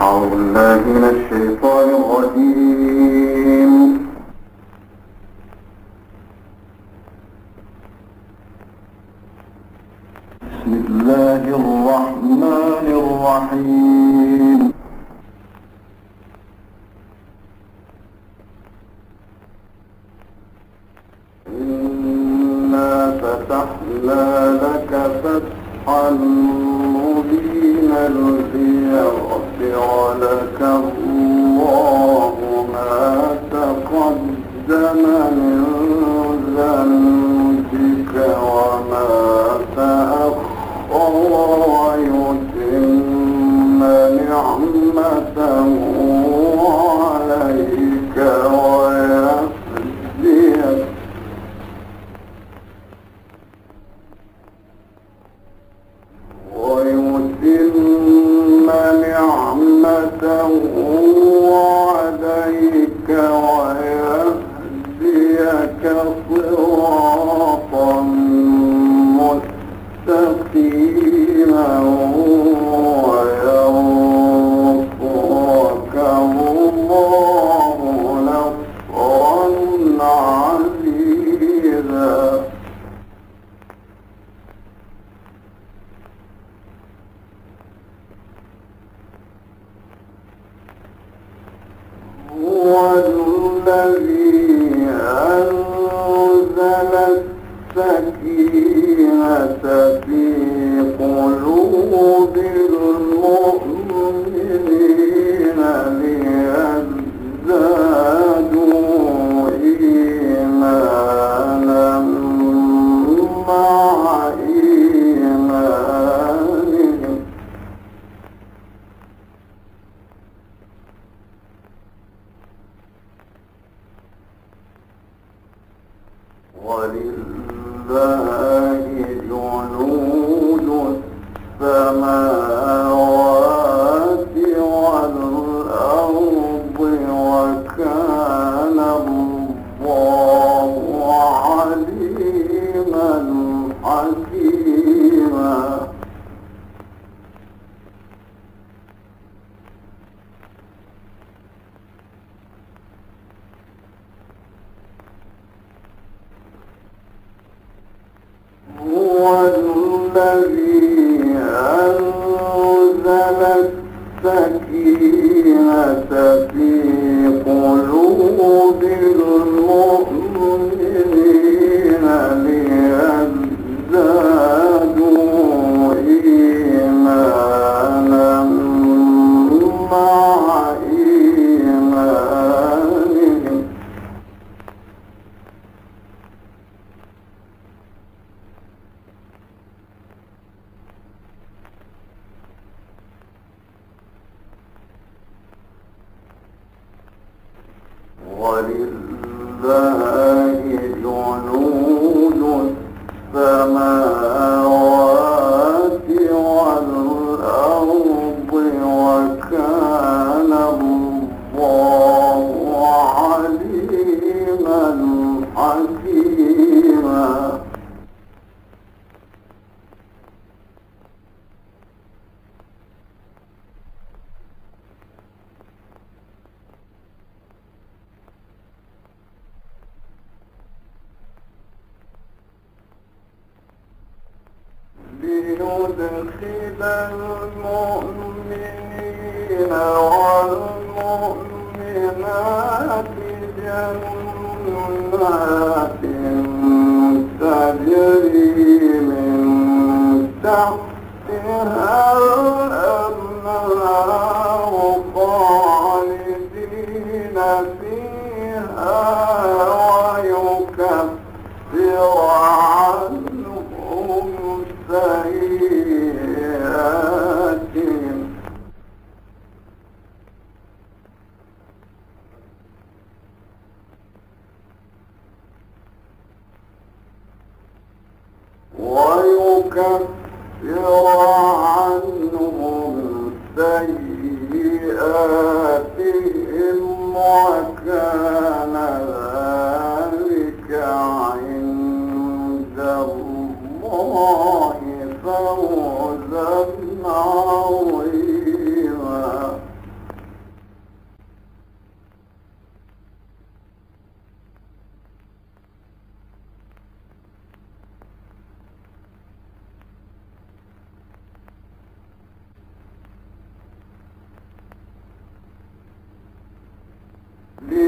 أعوذ بالله من الشيطان الرجيم. بسم الله الرحمن الرحيم. إنا فتحنا لك فتحا مبينا ولله ليدخل المؤمنين والمؤمنات جنات تجري من تحتها الأرض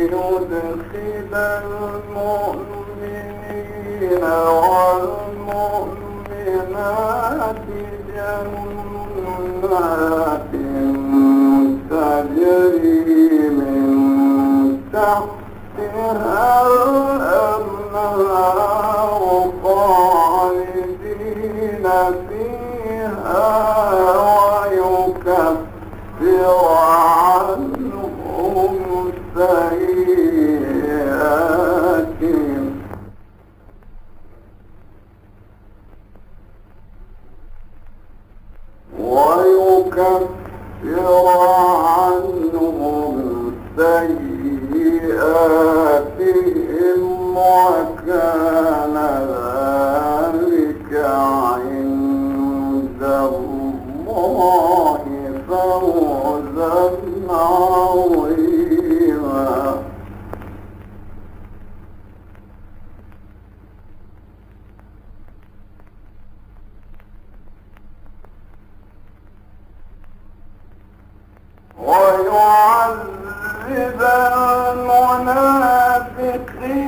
يدخل المؤمنين والمؤمنات جنات تجري من تحتها الأنهار خالدين فيها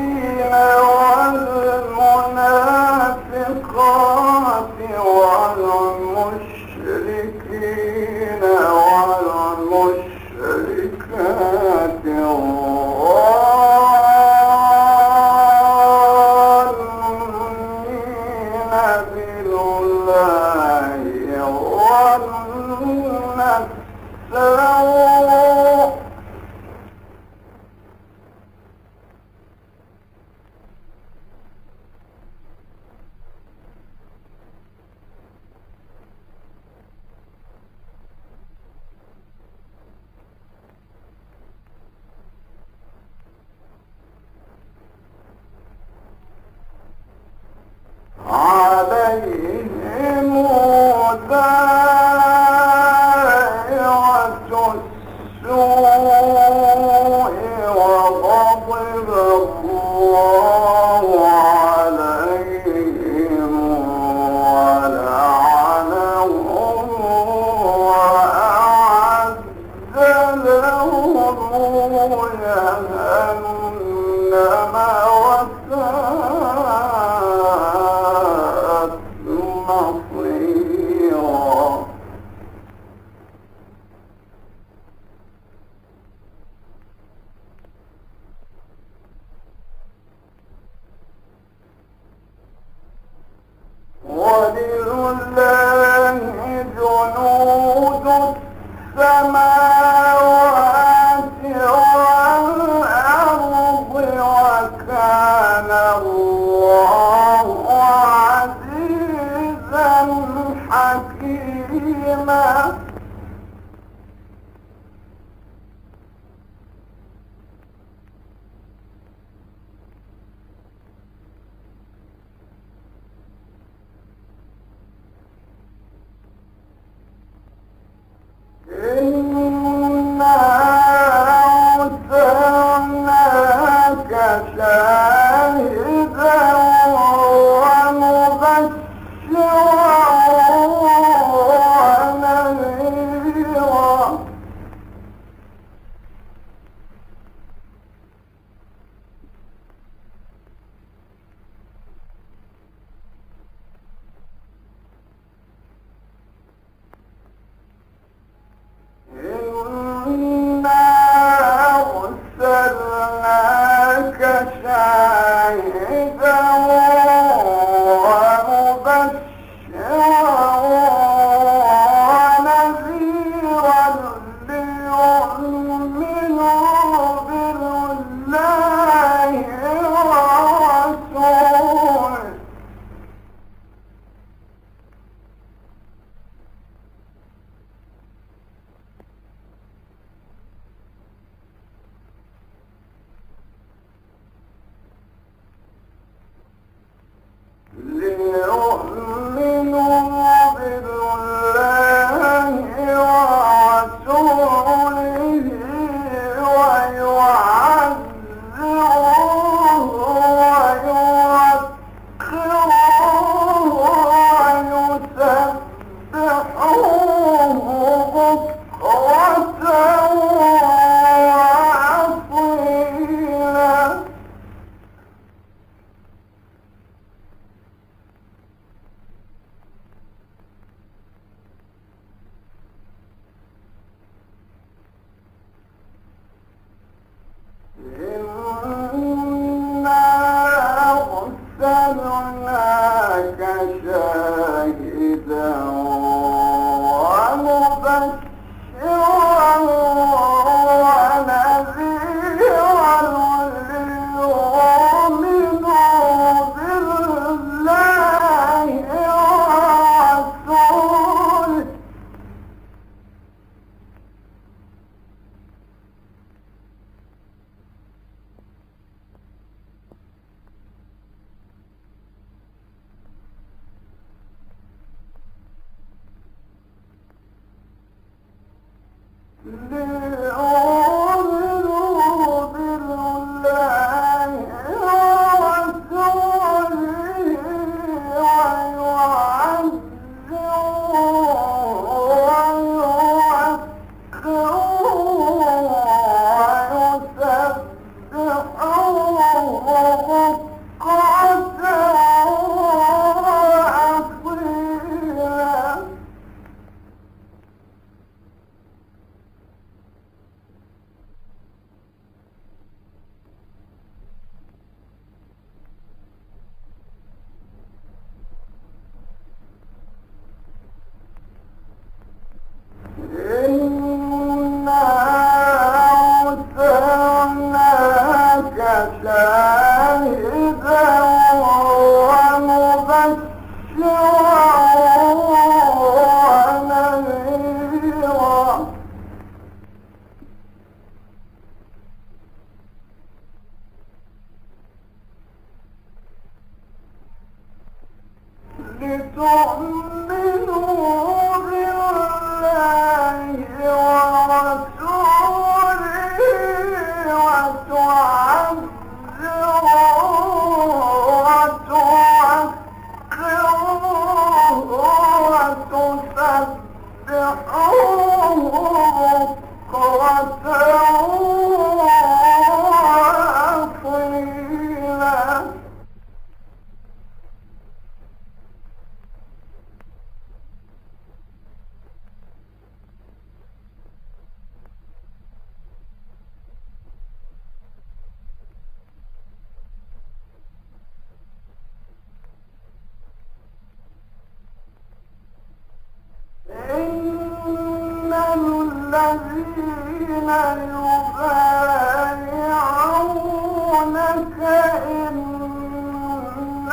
والذين قليل Oh. ادعوه بكرة الذين يبايعونك إنما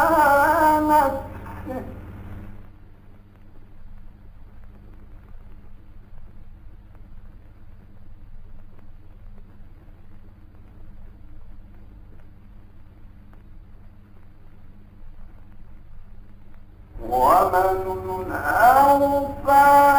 ومن أوفى